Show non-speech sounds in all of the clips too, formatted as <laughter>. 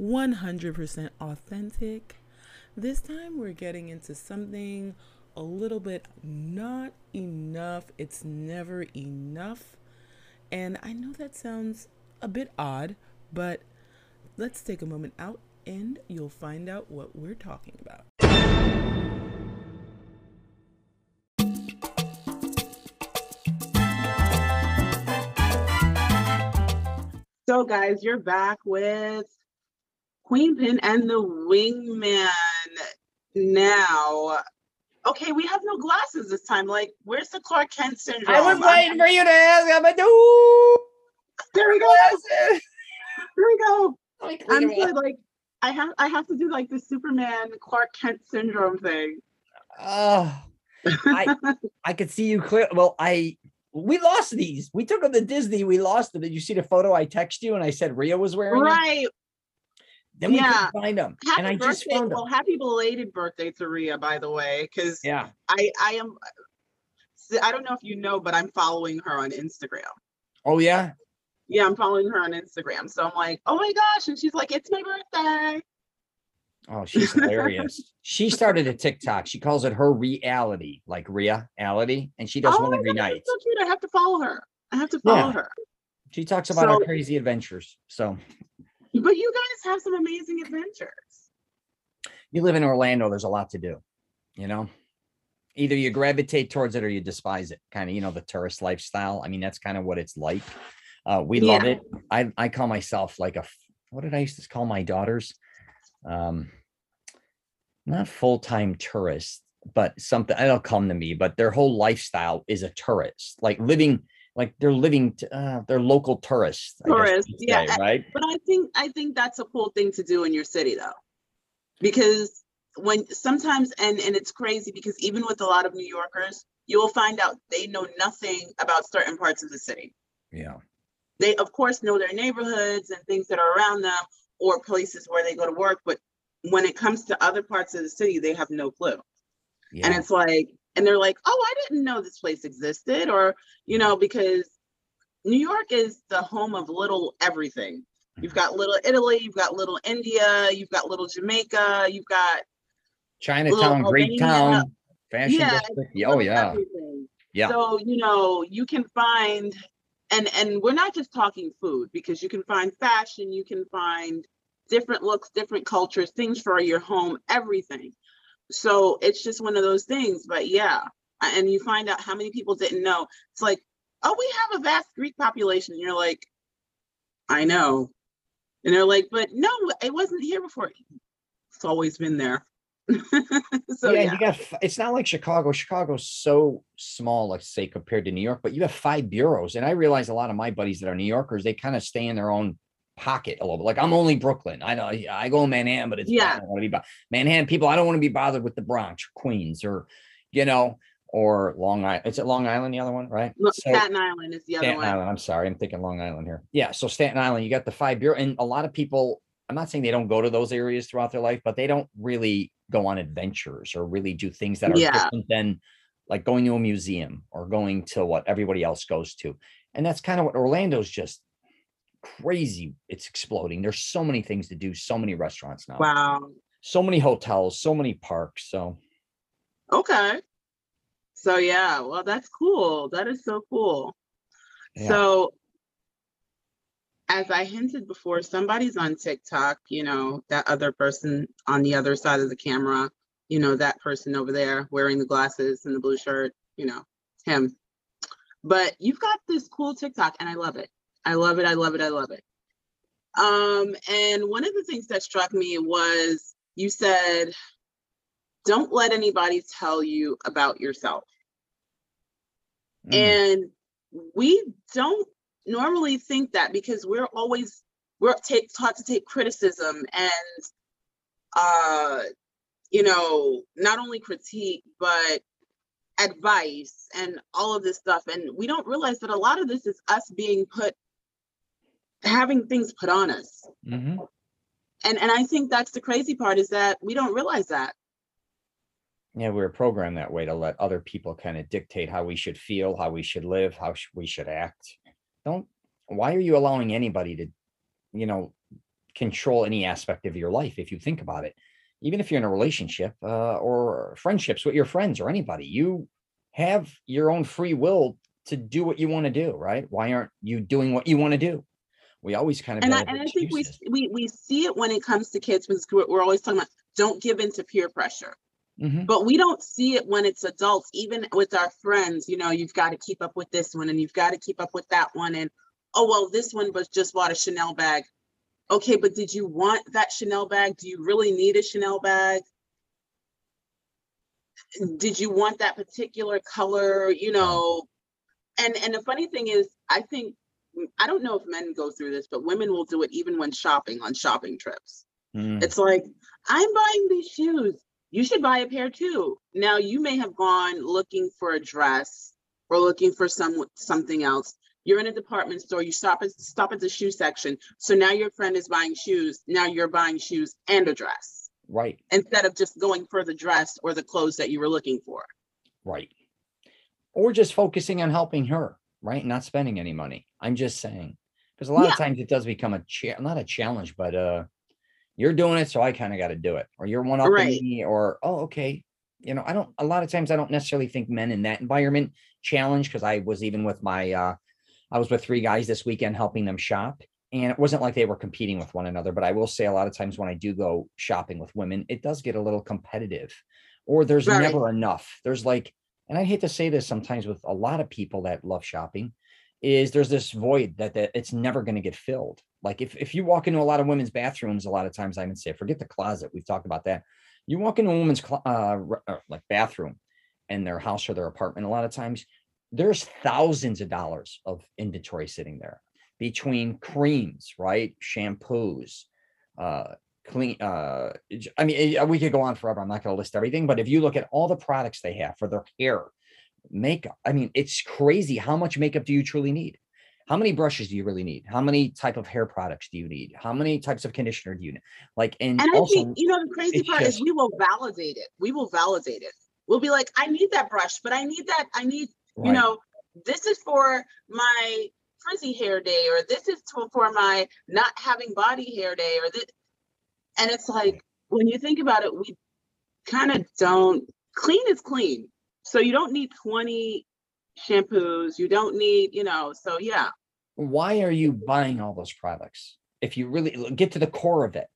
100% authentic. This time we're getting into something a little bit not enough. It's never enough. And I know that sounds a bit odd, but let's take a moment out and you'll find out what we're talking about. So, guys, you're back with Queen Pin and the Wingman. Now, okay, we have no glasses this time. Like, where's the Clark Kent syndrome? I was I'm- waiting for you to ask. I'm like, no. There we go. Glasses. There we go. I'm so, like, I have I have to do like the Superman Clark Kent syndrome thing. Oh, I I could see you clear. Well, I we lost these. We took them to Disney. We lost them. Did you see the photo I texted you and I said Ria was wearing them? Then we Yeah. couldn't find them, Happy and I birthday. just found them. well, happy belated birthday to Rhea, by the way, because Yeah. I I am I don't know if you know, but I'm following her on Instagram. Oh yeah. Yeah, I'm following her on Instagram. So I'm like, oh my gosh. And she's like, it's my birthday. Oh, she's hilarious. <laughs> she started a TikTok. She calls it her reality, like reality, and she does oh one every God, night. so cute. I have to follow her. I have to follow Yeah. her. She talks about her crazy adventures. So But you guys have some amazing adventures. you live in Orlando, there's a lot to do, you know. Either you gravitate towards it or you despise it. Kind of, you know, the tourist lifestyle. I mean, that's kind of what it's like. Uh, we love it. I I call myself like a, what did I used to call my daughters? Um, not full time tourist, but something. I don't come to me, but their whole lifestyle is a tourist, like living, like they're living, uh, they're local tourists. I guess you Tourists, could yeah, right. But I think I think that's a cool thing to do in your city though. Because when sometimes and and it's crazy because even with a lot of New Yorkers, you will find out they know nothing about certain parts of the city. Yeah. They of course know their neighborhoods and things that are around them or places where they go to work, but when it comes to other parts of the city, they have no clue. Yeah. and it's like and they're like oh i didn't know this place existed or you know because new york is the home of little everything you've mm-hmm. got little italy you've got little india you've got little jamaica you've got Chinatown, Greek Town, fashion Yeah, district. Oh yeah. everything. Yeah. so you know you can find and and we're not just talking food because you can find fashion you can find different looks different cultures things for your home everything so it's just one of those things but yeah and you find out how many people didn't know it's like oh we have a vast greek population and you're like i know and they're like but no it wasn't here before it's always been there <laughs> so yeah, yeah, you got. It's not like Chicago. Chicago's so small, let's say, compared to New York. But you have five boroughs, and I realize a lot of my buddies that are New Yorkers, they kind of stay in their own pocket a little bit. Like I'm only Brooklyn. I know I go in Manhattan, but it's Yeah. I don't want to be bo- Manhattan people. I don't want to be bothered with the Bronx, or Queens, or you know, or Long Island. Is it Long Island? The other one, right? Look, So- staten island is the other Staten one Island. I'm sorry, I'm thinking Long Island here. Yeah, so Staten Island, you got the five borough, and a lot of people. I'm not saying they don't go to those areas throughout their life, but they don't really go on adventures or really do things that are Yeah. different than like going to a museum or going to what everybody else goes to. And that's kind of what Orlando's just crazy. It's exploding. There's so many things to do, so many restaurants now, wow so many hotels, so many parks. So Okay. So yeah, well that's cool. That is so cool. Yeah. So as I hinted before, somebody's on TikTok, you know, that other person on the other side of the camera, you know, that person over there wearing the glasses and the blue shirt, you know, him. But you've got this cool TikTok and I love it. I love it. I love it. I love it. Um, and one of the things that struck me was you said, don't let anybody tell you about yourself. mm, And we don't normally think that because we're always we're take, taught to take criticism and uh you know not only critique but advice and all of this stuff and we don't realize that a lot of this is us being put having things put on us mhm. and and i think that's the crazy part is that we don't realize that yeah, we were programmed that way to let other people kind of dictate how we should feel, how we should live, how sh- we should act. Don't why are you allowing anybody to, you know, control any aspect of your life if you think about it? Even if you're in a relationship uh, or friendships with your friends or anybody, you have your own free will to do what you want to do, right? Why aren't you doing what you want to do? We always kind of And I, and I think we, we, we see it when it comes to kids, because we're always talking about, don't give in to peer pressure. Mhm. But we don't see it when it's adults, even with our friends, you know, you've got to keep up with this one and you've got to keep up with that one. And, oh, well, this one was just bought a Chanel bag. Okay, but did you want that Chanel bag? Do you really need a Chanel bag? Did you want that particular color, you know? And, and the funny thing is, I think, I don't know if men go through this, but women will do it even when shopping on shopping trips. Mm, It's like, I'm buying these shoes. You should buy a pair too. Now you may have gone looking for a dress or looking for some something else. You're in a department store, you stop at stop at the shoe section. So now your friend is buying shoes. Now you're buying shoes and a dress Right, instead of just going for the dress or the clothes that you were looking for. right. Or just focusing on helping her, right? Not spending any money. I'm just saying. Because a lot Yeah. of times it does become a cha- not a challenge, but uh you're doing it, so I kind of got to do it. Or you're one up Right. me, or oh, okay. You know, I don't a lot of times I don't necessarily think men in that environment challenge because I was even with my uh I was with three guys this weekend helping them shop. And it wasn't like they were competing with one another, but I will say a lot of times when I do go shopping with women, it does get a little competitive. Or there's Very. never enough. There's like, and I hate to say this sometimes with a lot of people that love shopping, is there's this void that, that it's never going to get filled. Like if, if you walk into a lot of women's bathrooms, a lot of times I would say, forget the closet. We've talked about that. You walk into a woman's uh, uh, like bathroom in their house or their apartment, a lot of times there's thousands of dollars of inventory sitting there between creams, right? Shampoos, uh, clean, uh, I mean, eh, we could go on forever. I'm not going to list everything, but if you look at all the products they have for their hair, makeup, I mean, it's crazy. How much makeup do you truly need? How many brushes do you really need? How many type of hair products do you need? How many types of conditioner do you need? Like, and, And I also, think, you know, the crazy part is we will validate it. We will validate it. We'll be like, I need that brush, but I need that, I need you know, this is for my frizzy hair day, or this is for my not having body hair day, or this. And it's like, when you think about it, we kind of don't, clean is clean. So you don't need 20 shampoos. You don't need, you know, so yeah. why are you buying all those products? If you really get to the core of it,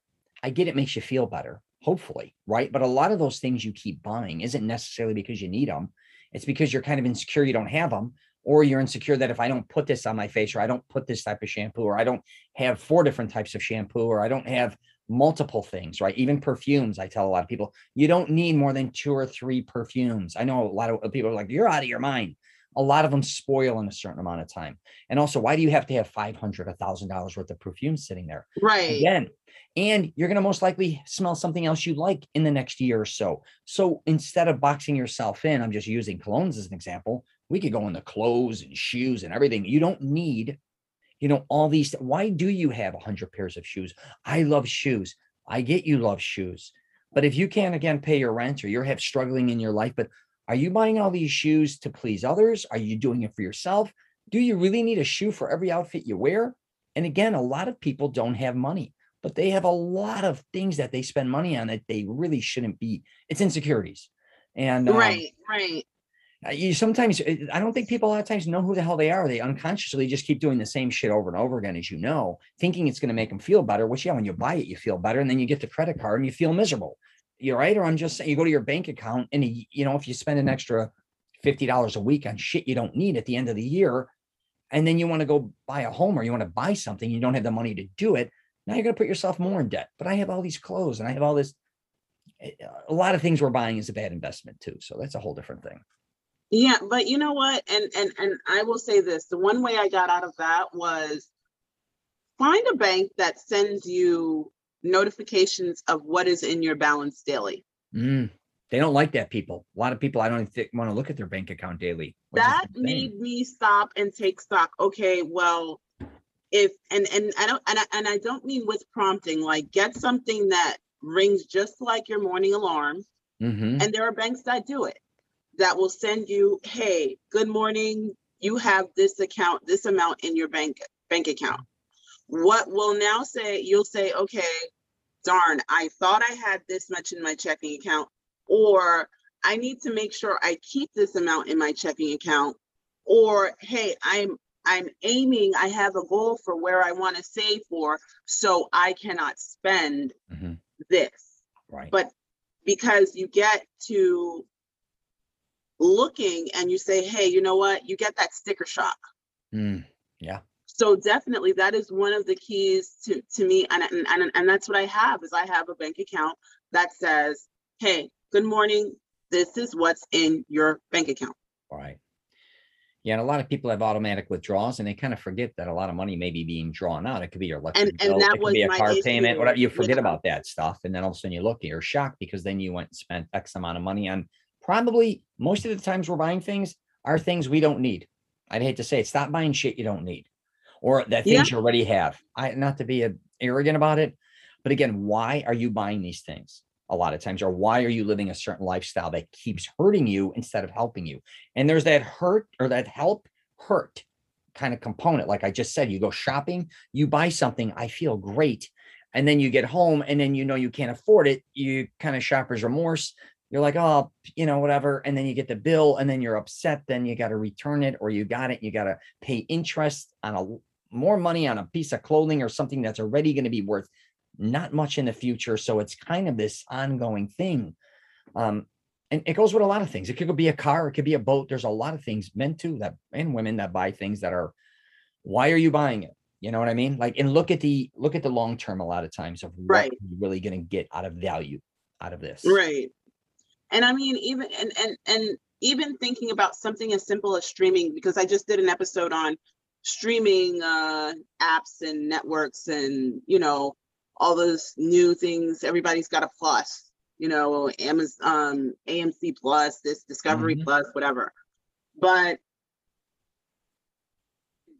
I get it makes you feel better, hopefully, right? But a lot of those things you keep buying isn't necessarily because you need them. It's because you're kind of insecure you don't have them, or you're insecure that if I don't put this on my face, or I don't put this type of shampoo, or I don't have four different types of shampoo, or I don't have multiple things, right? Even perfumes. I tell a lot of people, you don't need more than two or three perfumes. I know a lot of uh, people are like, you're out of your mind. A lot of them spoil in a certain amount of time. And also, why do you have to have 500, a thousand dollars worth of perfume sitting there? Right. Again, and you're going to most likely smell something else you like in the next year or so. So instead of boxing yourself in, I'm just using colognes as an example. We could go into clothes and shoes and everything. You don't need, you know, all these. Why do you have a hundred pairs of shoes? I love shoes. I get you love shoes. But if you can't again pay your rent or you're have struggling in your life, but are you buying all these shoes to please others? Are you doing it for yourself? Do you really need a shoe for every outfit you wear? And again, a lot of people don't have money, but they have a lot of things that they spend money on that they really shouldn't be. It's insecurities. And um, Right. Uh, you sometimes uh, I don't think people a lot of times know who the hell they are. They unconsciously just keep doing the same shit over and over again, as you know, thinking it's going to make them feel better. Which yeah, when you buy it, you feel better, and then you get the credit card and you feel miserable. You're right, or I'm just saying you go to your bank account and you know if you spend an extra fifty dollars a week on shit you don't need at the end of the year, and then you want to go buy a home or you want to buy something, you don't have the money to do it. Now you're going to put yourself more in debt. But I have all these clothes and I have all this. eh, A lot of things we're buying is a bad investment too. So that's a whole different thing. Yeah, but you know what? And and and I will say this, the one way I got out of that was find a bank that sends you notifications of what is in your balance daily. Mm, they don't like that. People, a lot of people, I don't think want to look at their bank account daily. That made me stop and take stock. Okay, well, if and and I don't and I, and I don't mean with prompting, like get something that rings just like your morning alarm. Mhm. And there are banks that do it that will send you, hey, good morning. You have this account, this amount in your bank bank account. What will now say, you'll say, okay, darn, I thought I had this much in my checking account, or I need to make sure I keep this amount in my checking account. Or, hey, I'm I'm aiming, I have a goal for where I want to save for, so I cannot spend Mhm. this Right. but because you get to looking and you say, hey, you know what? You get that sticker shock. Mm, So definitely that is one of the keys to, to me. And, and, and, and that's what I have is I have a bank account that says, hey, good morning. This is what's in your bank account. right. Yeah, and a lot of people have automatic withdrawals and they kind of forget that a lot of money may be being drawn out. It could be your electric and bill, that it could be a car payment, whatever. You forget yeah. about that stuff. And then all of a sudden you look and you're shocked because then you went and spent X amount of money on probably most of the times we're buying things are things we don't need. I'd hate to say it. Stop buying shit you don't need or that Yeah. things you already have. I not to be a, arrogant about it, but again, why are you buying these things? A lot of times, or why are you living a certain lifestyle that keeps hurting you instead of helping you? And there's that hurt or that help hurt kind of component. Like I just said, you go shopping, you buy something, I feel great. And then you get home and then you know you can't afford it. You kind of shopper's remorse. You're like, oh, you know, whatever. And then you get the bill and then you're upset. Then you got to return it or you got it. You got to pay interest on a more money on a piece of clothing or something that's already going to be worth not much in the future. So it's kind of this ongoing thing. Um, and it goes with a lot of things. It could be a car, it could be a boat. There's a lot of things, men too, that and women that buy things that are, why are you buying it? You know what I mean? Like, and look at the look at the long term a lot of times of what Right. you're really going to get out of value out of this. Right. And I mean, even and and and even thinking about something as simple as streaming, because I just did an episode on streaming uh apps and networks and you know all those new things. Everybody's got a plus, you know, Amazon, um, AMC Plus, this Discovery Mhm. Plus, whatever. But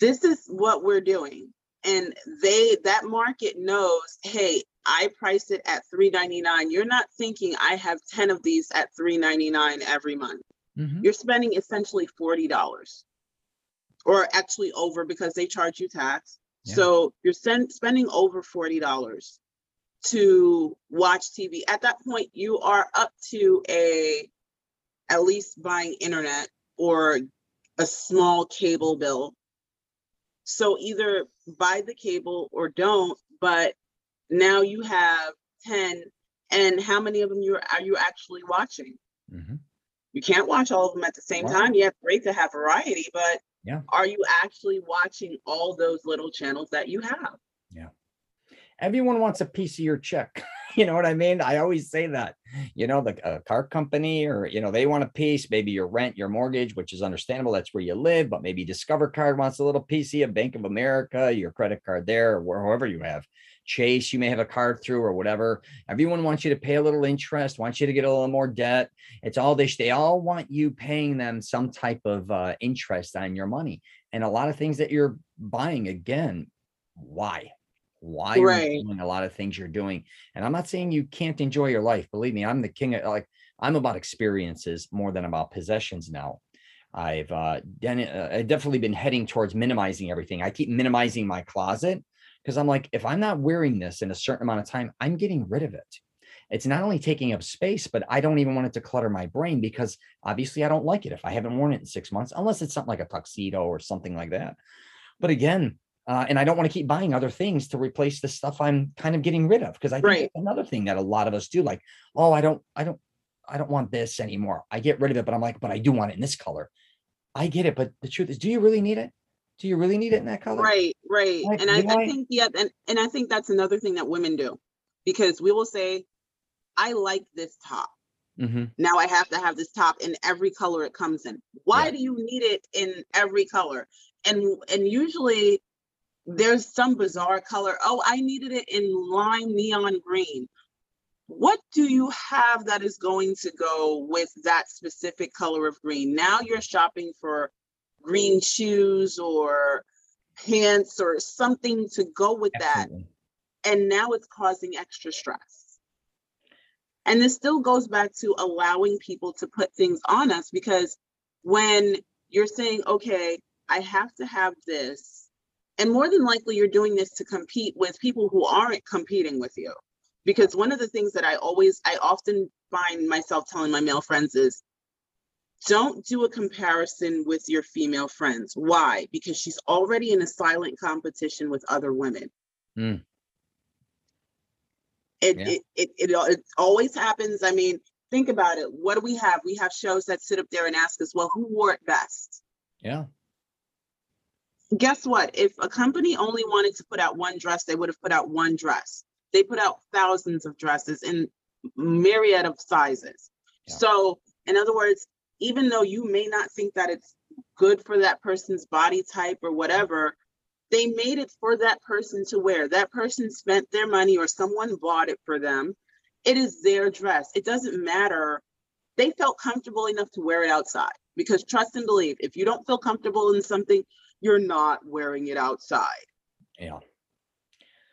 this is what we're doing and they that market knows hey i price it at 3.99 you're not thinking i have 10 of these at 3.99 every month. Mhm. you're spending essentially $40 or actually over because they charge you tax. Yeah. so you're spending over $40 to watch tv at that point you are up to a at least buying internet or a small cable bill. So either buy the cable or don't, but now you have 10 and how many of them you are you actually watching? Mhm. You can't watch all of them at the same Right. time. Yeah, great to have variety, but Yeah. are you actually watching all those little channels that you have? Yeah. Everyone wants a piece of your check. <laughs> You know what I mean? I always say that. You know, the uh, car company or, you know, they want a piece, maybe your rent, your mortgage, which is understandable. That's where you live, but maybe Discover Card wants a little piece of you, Bank of America, your credit card there, or wherever you have. Chase, you may have a card through or whatever. Everyone wants you to pay a little interest, wants you to get a little more debt. It's all this. They all want you paying them some type of uh, interest on your money. And a lot of things that you're buying, again, why? Why are Right. you doing a lot of things you're doing? And I'm not saying you can't enjoy your life. Believe me, I'm the king of like I'm about experiences more than about possessions now. I've uh, done, uh I've definitely been heading towards minimizing everything. I keep minimizing my closet because I'm like, if I'm not wearing this in a certain amount of time, I'm getting rid of it. It's not only taking up space, but I don't even want it to clutter my brain because obviously I don't like it if I haven't worn it in six months, unless it's something like a tuxedo or something like that. But again, uh, and I don't want to keep buying other things to replace the stuff I'm kind of getting rid of because I think Right. another thing that a lot of us do. Like, oh, I don't, I don't, I don't want this anymore. I get rid of it, but I'm like, but I do want it in this color. I get it, but the truth is, do you really need it? Do you really need it in that color? Right, right. Like, and I, I I- think yeah, and, and I think that's another thing that women do because we will say, I like this top. hmm now I have to have this top in every color it comes in. Why Yeah. do you need it in every color? And and usually there's some bizarre color. Oh, I needed it in lime neon green. What do you have that is going to go with that specific color of green? Now you're shopping for green shoes or pants or something to go with that and now it's causing extra stress. And this still goes back to allowing people to put things on us because when you're saying, okay, I have to have this And more than likely, you're doing this to compete with people who aren't competing with you. Because one of the things that I always, I often find myself telling my male friends is don't do a comparison with your female friends. Why? Because she's already in a silent competition with other women. Hmm. It, Yeah. it, it, it, it always happens. I mean, think about it. What do we have? We have shows that sit up there and ask us, well, who wore it best? Yeah. guess what? If a company only wanted to put out one dress, they would have put out one dress. They put out thousands of dresses in myriad of sizes. Yeah. So, in other words, even though you may not think that it's good for that person's body type or whatever, they made it for that person to wear. That person spent their money or someone bought it for them. It is their dress. It doesn't matter. They felt comfortable enough to wear it outside because trust and believe, if you don't feel comfortable in something, you're not wearing it outside. Yeah.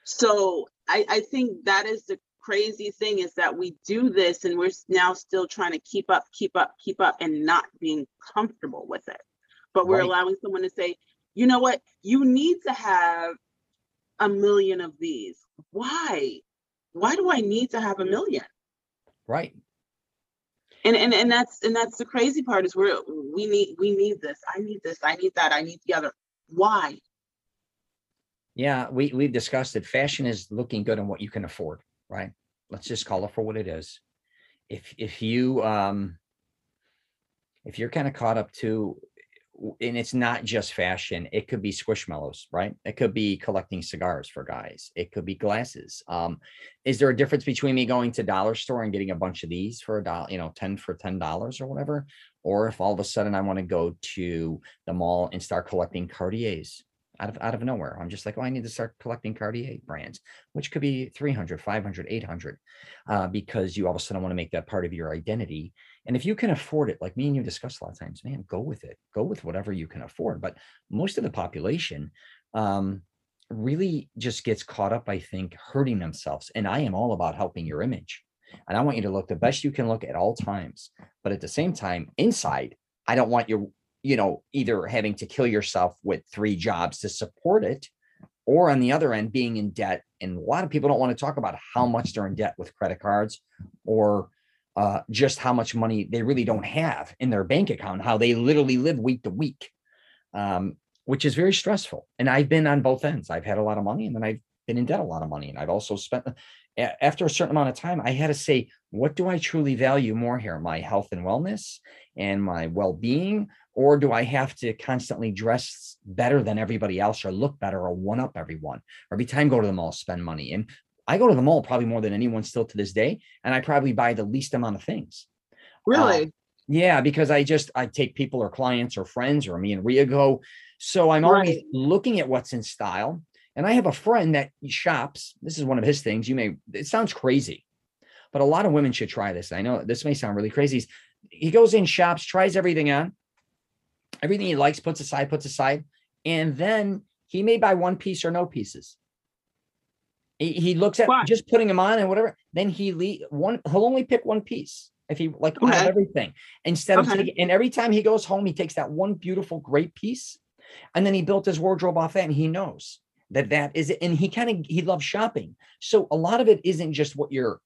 So I, I think that is the crazy thing is that we do this and we're now still trying to keep up, keep up, keep up and not being comfortable with it. But we're Right. allowing someone to say, you know what, you need to have a million of these. Why? Why do I need to have a million? Right. And and and that's and that's the crazy part is we're we need we need this. I need this. I need that. I need the other. Why? Yeah, we we've discussed it. Fashion is looking good on what you can afford, right? Let's just call it for what it is. If if you um if you're kind of caught up to and it's not just fashion, it could be squishmallows, right? It could be collecting cigars for guys. It could be glasses. Um, is there a difference between me going to dollar store and getting a bunch of these for a dollar, you know, 10 for $10 or whatever? Or if all of a sudden I want to go to the mall and start collecting Cartiers out of out of nowhere. I'm just like, oh, I need to start collecting Cartier brands, which could be 300, 500, 800, uh, because you all of a sudden want to make that part of your identity. And if you can afford it, like me and you discussed a lot of times, man, go with it. Go with whatever you can afford. But most of the population um, really just gets caught up, I think, hurting themselves. And I am all about helping your image. And I want you to look the best you can look at all times. But at the same time, inside, I don't want you you know, either having to kill yourself with three jobs to support it, or on the other end, being in debt. And a lot of people don't want to talk about how much they're in debt with credit cards or uh, just how much money they really don't have in their bank account, how they literally live week to week, um, which is very stressful. And I've been on both ends. I've had a lot of money and then I've been in debt a lot of money. And I've also spent, after a certain amount of time, I had to say, what do I truly value more here? My health and wellness and my well being? Or do I have to constantly dress better than everybody else or look better or one up everyone? Or every time go to the mall, spend money. And I go to the mall probably more than anyone still to this day. And I probably buy the least amount of things. Um, really? Yeah, because I just I take people or clients or friends or me and Ria go. So I'm always looking at what's in style. And I have a friend that shops. This is one of his things. You may it sounds crazy, but a lot of women should try this. I know this may sound really crazy. He goes in, shops, tries everything on, everything he likes, puts aside, puts aside, and then he may buy one piece or no pieces. He, he looks at Why? just putting them on and whatever. Then he leave one. He'll only pick one piece if he like Okay. everything. Instead of taking, and every time he goes home, he takes that one beautiful, great piece, and then he built his wardrobe off that, and he knows that that is it. And he kind of he loves shopping, so a lot of it isn't just what you're,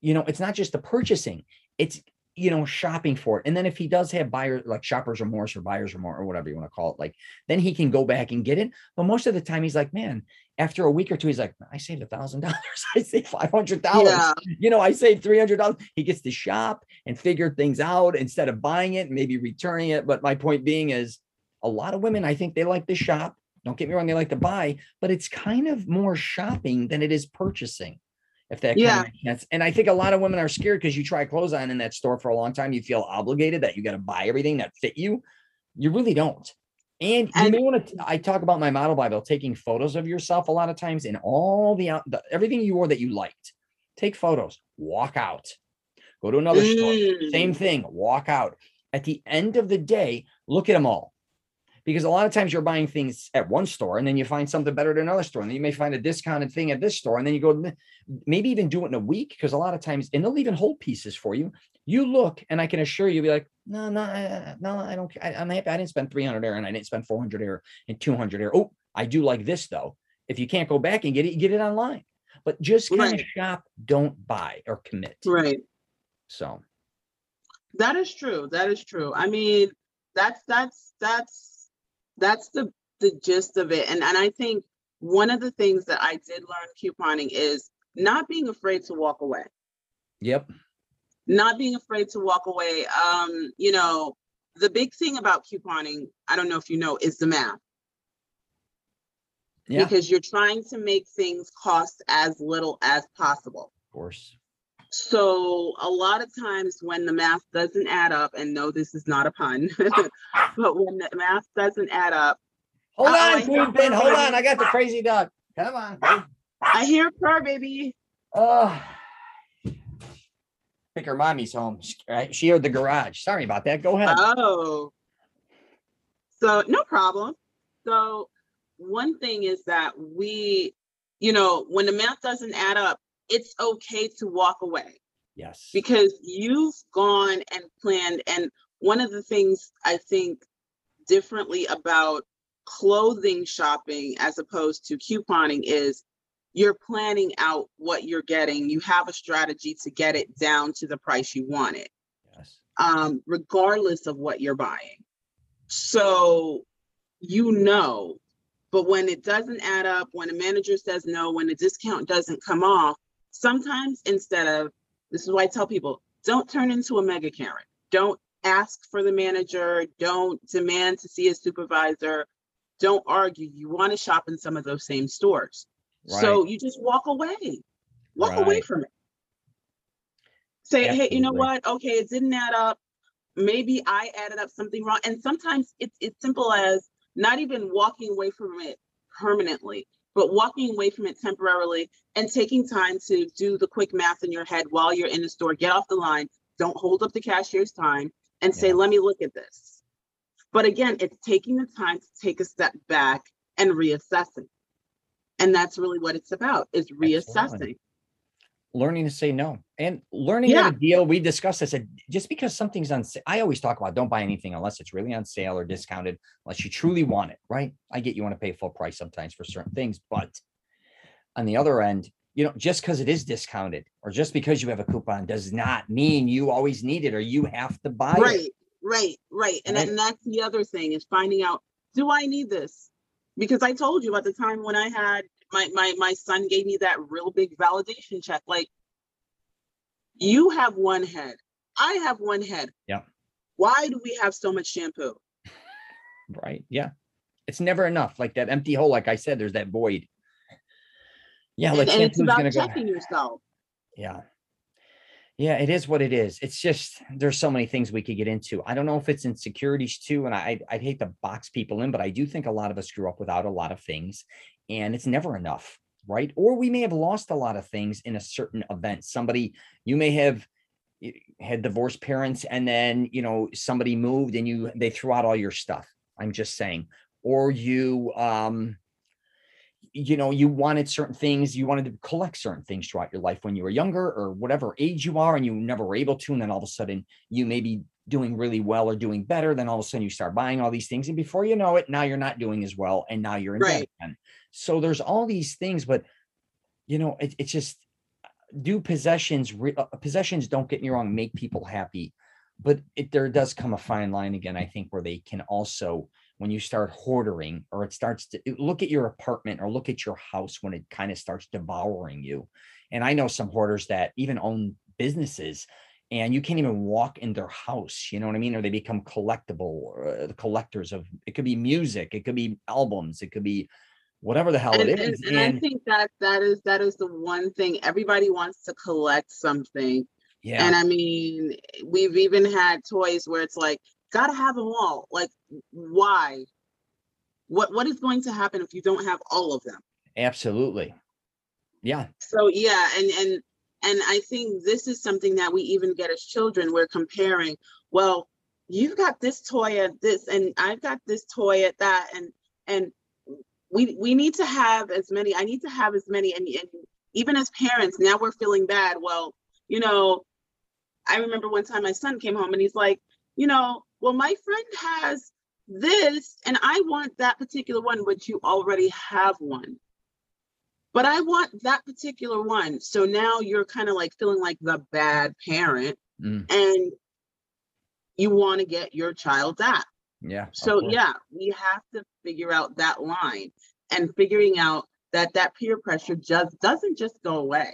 you know, it's not just the purchasing. It's you know shopping for it and then if he does have buyers like shoppers remorse or buyers remorse or whatever you want to call it like then he can go back and get it but most of the time he's like man after a week or two he's like i saved a thousand dollars <laughs> i saved five hundred dollars Yeah. you know i saved three hundred dollars he gets to shop and figure things out instead of buying it maybe returning it but my point being is a lot of women i think they like to shop don't get me wrong they like to buy but it's kind of more shopping than it is purchasing if that kind Yeah. of makes sense. And I think a lot of women are scared because you try clothes on in that store for a long time. You feel obligated that you got to buy everything that fit you. You really don't. And you And- may want to. I talk about my model Bible, taking photos of yourself a lot of times in all the, out- the everything you wore that you liked. Take photos, walk out, go to another store, Mm. same thing, walk out. At the end of the day, look at them all. Because a lot of times you're buying things at one store and then you find something better at another store. And then you may find a discounted thing at this store. And then you go, maybe even do it in a week. Because a lot of times, and they'll even hold pieces for you. You look, and I can assure you, be like, no, no, I- no, I don't. I, I'm happy. I didn't spend 300 air and I didn't spend 400 air and 200 air. Oh, I do like this though. If you can't go back and get it, you get it online. But just kind of shop, don't buy or commit. Right. So That is true. That is true. I mean, that's that's that's that's the the gist of it. And and I think one of the things that I did learn couponing is not being afraid to walk away. yep. Not being afraid to walk away. Um, you know, the big thing about couponing, I don't know if you know, is the math. Yeah, Because you're trying to make things cost as little as possible. Of course. So a lot of times when the math doesn't add up, and no, this is not a pun, <laughs> but when the math doesn't add up, Hold on, hear Queen Pin. Hold on. I got the crazy dog. Come on. I hear purr, baby. Oh. think her mommy's home. Right? She heard the garage. Sorry about that. Go ahead. Oh. So no problem. So one thing is that we, you know, when the math doesn't add up, it's okay to walk away. yes. because you've gone and planned and one of the things i think differently about clothing shopping as opposed to couponing is you're planning out what you're getting you have a strategy to get it down to the price you want it Yes. um, regardless of what you're buying so you know but when it doesn't add up when a manager says no when the discount doesn't come off sometimes instead of this is why I tell people don't turn into a mega Karen. Don't ask for the manager. Don't demand to see a supervisor. Don't argue. You want to shop in some of those same stores. So you just walk away. Walk away from it. Say, hey, you know what? Okay, it didn't add up. Maybe I added up something wrong. And sometimes it's it's simple as not even walking away from it permanently, but walking away from it temporarily and taking time to do the quick math in your head while you're in the store. Get off the line. Don't hold up the cashier's time and say, let me look at this. But again, it's taking the time to take a step back and reassessing. And that's really what it's about is reassessing. Learning to say no and learning how to deal. We discussed this. Just because something's on sale, I always talk about don't buy anything unless it's really on sale or discounted, unless you truly want it, right? I get you want to pay full price sometimes for certain things, but on the other end, you know, just because it is discounted or just because you have a coupon does not mean you always need it or you have to buy it. Right, right, right. And, Right. and that's the other thing is finding out, do I need this? Because I told you at the time when I had my my my son gave me that real big validation check. Like, you have one head, I have one head. Yeah. Why do we have so much shampoo? Right. Yeah. It's never enough. Like that empty hole, like I said, there's that void. Yeah, like and, and it's shampoo's about gonna go. checking yourself. Yeah. Yeah, it is what it is. It's just there's so many things we could get into. I don't know if it's insecurities too, and I I'd hate to box people in, but I do think a lot of us grew up without a lot of things, and it's never enough, right? Or we may have lost a lot of things in a certain event. Somebody you may have had divorced parents, and then you know somebody moved, and you they threw out all your stuff. I'm just saying, or you um you know you wanted certain things you wanted to collect certain things throughout your life when you were younger or whatever age you are and you never were able to and then all of a sudden you may be doing really well or doing better then all of a sudden you start buying all these things and before you know it now you're not doing as well and now you're in debt again. So there's all these things but you know it, it's just do possessions re- uh, possessions don't get me wrong make people happy but it, there does come a fine line again i think where they can also when you start hoarding or it starts to look at your apartment or look at your house when it kind of starts devouring you. And i know some hoarders that even own businesses and you can't even walk in their house you know what i mean? Or they become collectible or uh, the collectors of it could be music it could be albums it could be whatever the hell And, it and, is and I think that that is that is the one thing everybody wants to collect something. yeah. And I mean, we've even had toys where it's like, gotta have them all. Like, why? What what is going to happen if you don't have all of them? absolutely yeah So yeah, and and and I think this is something that we even get as children. We're comparing. Well, you've got this toy at this, and I've got this toy at that, and and we we need to have as many. I need to have as many, and, and even as parents, now we're feeling bad. Well, you know, I remember one time my son came home and he's like, you know, well, my friend has this, and I want that particular one, but you already have one. But I want that particular one. So now you're kind of like feeling like the bad parent Mm, and you want to get your child that. yeah. So yeah, we have to figure out that line and figuring out that that peer pressure just doesn't just go away.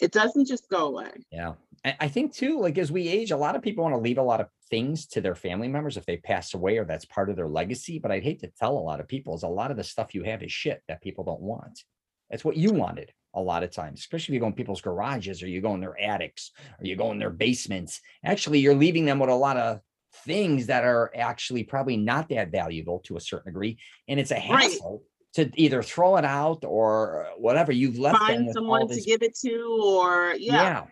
It doesn't just go away. Yeah. I, think too, like as we age, a lot of people want to leave a lot of things to their family members if they pass away or that's part of their legacy. But I'd hate to tell a lot of people is a lot of the stuff you have is shit that people don't want. That's what you wanted a lot of times, especially if you go in people's garages or you go in their attics or you go in their basements. Actually, you're leaving them with a lot of things that are actually probably not that valuable to a certain degree. And it's a Right. hassle to either throw it out or whatever. You've left them Find someone to give it to or yeah. yeah.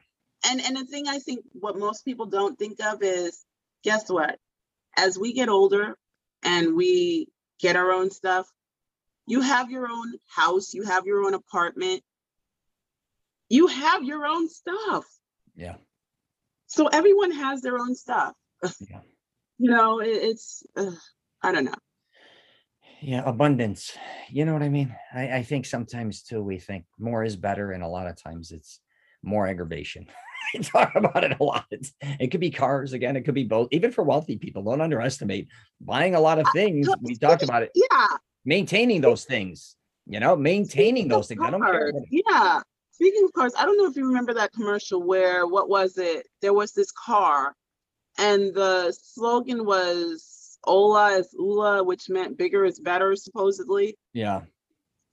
And and the thing I think what most people don't think of is guess what? As we get older and we get our own stuff, you have your own house, you have your own apartment. You have your own stuff. Yeah. So everyone has their own stuff. Yeah. <laughs> You know, it, it's uh, I don't know. Yeah, abundance. You know what I mean? I, I think sometimes too, we think more is better, and a lot of times it's more aggravation. <laughs> <laughs> I talk about it a lot. It could be cars again, it could be both, even for wealthy people. Don't underestimate buying a lot of things. We talked about it, Yeah. maintaining those things, you know, maintaining Speaking those things. I don't care. cars, Yeah. Speaking of cars, I don't know if you remember that commercial where what was it? There was this car and the slogan was Ola is Ula, which meant bigger is better, supposedly. Yeah.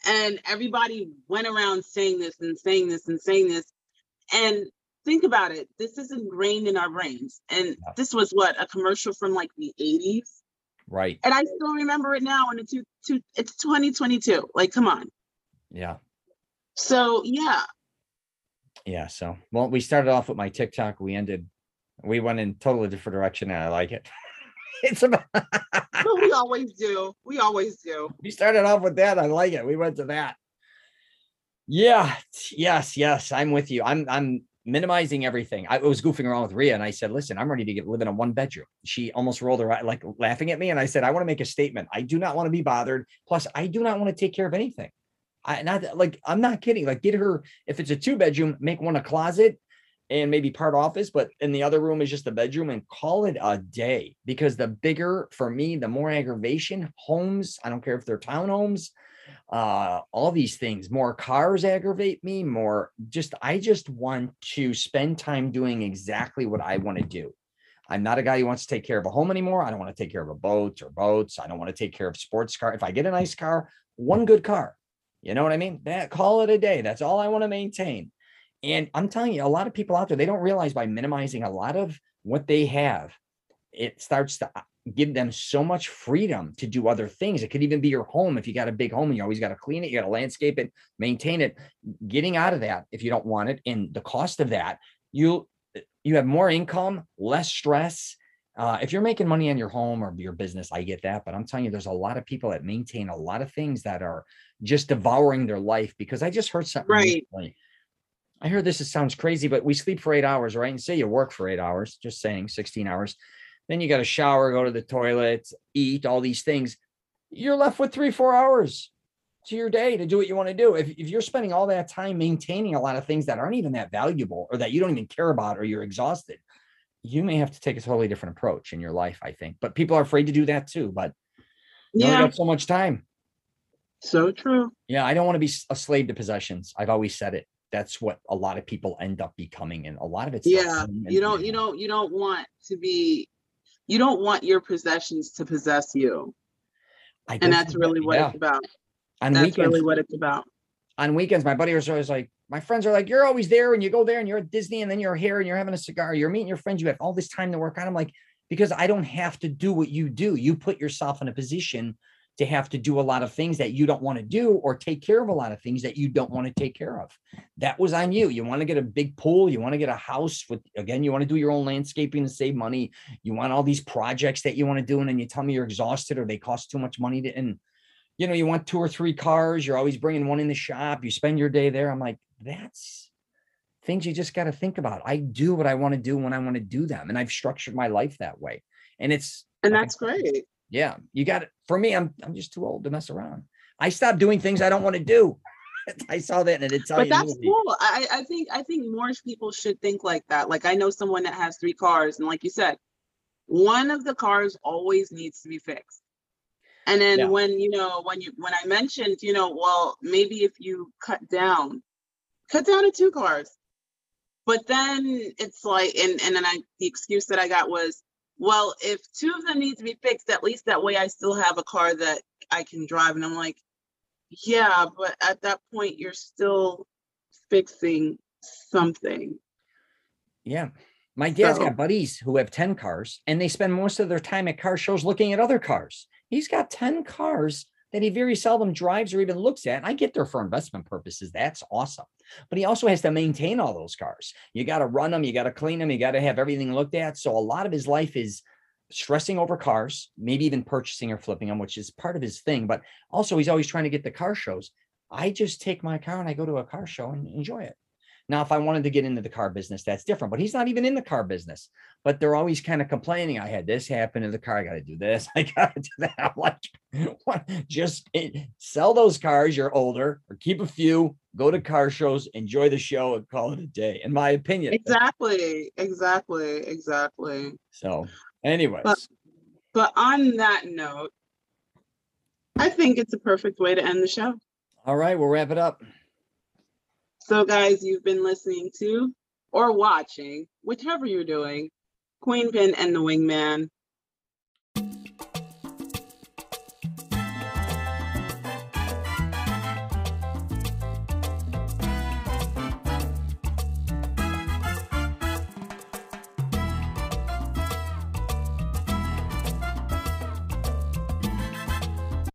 And everybody went around saying this and saying this and saying this. And think about it, this is ingrained in our brains. And Yeah. this was what a commercial from like the 80s. Right. And I still remember it now. And it's, two, two, it's 2022. Like, come on. Yeah. So, yeah. Yeah. So, well, we started off with my TikTok. We ended, we went in totally different direction, and I like it. <laughs> it's about. <laughs> We always do. We always do. we started off with that. I like it. We went to that. Yeah, yes, yes. I'm with you. I'm I'm minimizing everything. I was goofing around with Ria and I said, listen, I'm ready to get live in a one bedroom. She almost rolled her eye, like laughing at me. And I said, I want to make a statement. I do not want to be bothered. Plus, I do not want to take care of anything. I not like I'm not kidding. Like, get her if it's a two bedroom, make one a closet and maybe part office, but in the other room is just a bedroom and call it a day. Because the bigger for me, the more aggravation. Homes, I don't care if they're townhomes, uh, all these things. More cars aggravate me. More just I just want to spend time doing exactly what I want to do. I'm not a guy who wants to take care of a home anymore. I don't want to take care of a boat or boats. I don't want to take care of sports car. If I get a nice car, one good car. You know what I mean? That call it a day. That's all I want to maintain. And I'm telling you, a lot of people out there, they don't realize by minimizing a lot of what they have, it starts to uh, give them so much freedom to do other things. It could even be your home. If you got a big home and you always got to clean it, you got to landscape it, maintain it, getting out of that if you don't want it. And the cost of that, you you have more income, less stress. Uh, if you're making money on your home or your business, I get that. But I'm telling you, there's a lot of people that maintain a lot of things that are just devouring their life because I just heard something. Right. recently. I heard this, it sounds crazy, but we sleep for eight hours, right? And say you work for eight hours, just saying 16 hours. Then you got to shower, go to the toilet, eat, all these things. You're left with three, four hours to your day to do what you want to do. If, if you're spending all that time maintaining a lot of things that aren't even that valuable or that you don't even care about or you're exhausted, you may have to take a totally different approach in your life, I think. But people are afraid to do that too. But you Yeah. got so much time. So true. Yeah, I don't want to be a slave to possessions. I've always said it. That's what a lot of people end up becoming, and a lot of it's Yeah. You don't, you don't, you don't want to be, you don't want your possessions to possess you. And that's really what yeah. it's about. on That's weekends. really what it's about. on weekends, my buddy was always like, my friends are like, you're always there and you go there and you're at Disney and then you're here and you're having a cigar. You're meeting your friends. You have all this time to work on. I'm like, because I don't have to do what you do. You put yourself in a position to have to do a lot of things that you don't want to do or take care of a lot of things that you don't want to take care of. That was on you. You want to get a big pool. You want to get a house with, again, you want to do your own landscaping to save money. You want all these projects that you want to do. And then you tell me you're exhausted or they cost too much money to, and you know, you want two or three cars, you're always bringing one in the shop, you spend your day there. I'm like, that's things you just got to think about. I do what I want to do when I want to do them. And I've structured my life that way. And it's And that's great. Yeah, you got it. For me, I'm I'm just too old to mess around. I stopped doing things I don't want to do. <laughs> I saw that and it's But that's movie. cool. I, I think, I think more people should think like that. Like I know someone that has three cars and like you said, one of the cars always needs to be fixed. And Yeah. then when, you know, when you, when I mentioned, you know, well, maybe if you cut down, cut down to two cars. But then it's like, and, and then I, the excuse that I got was, well, if two of them need to be fixed, at least that way I still have a car that I can drive. And I'm like, yeah, but at that point, you're still fixing something. Yeah. My dad's So- got buddies who have 10 cars and they spend most of their time at car shows looking at other cars. He's got 10 cars that he very seldom drives or even looks at. I get there for investment purposes. That's awesome. But he also has to maintain all those cars. You got to run them, you got to clean them, you got to have everything looked at. So a lot of his life is stressing over cars, maybe even purchasing or flipping them, which is part of his thing. But also, he's always trying to get the car shows. I just take my car and I go to a car show and enjoy it. Now, if I wanted to get into the car business, that's different, but he's not even in the car business. But they're always kind of complaining. I had this happen in the car. I got to do this. <laughs> I got to do that. I'm like, what? Just eh, sell those cars. You're older, or keep a few. Go to car shows, enjoy the show, and call it a day. In my opinion. Exactly, exactly, exactly. So, anyways, But on that note, I think it's a perfect way to end the show. all right, we'll wrap it up. So, guys, you've been listening to or watching, whichever you're doing, Queen Pin and the Wingman.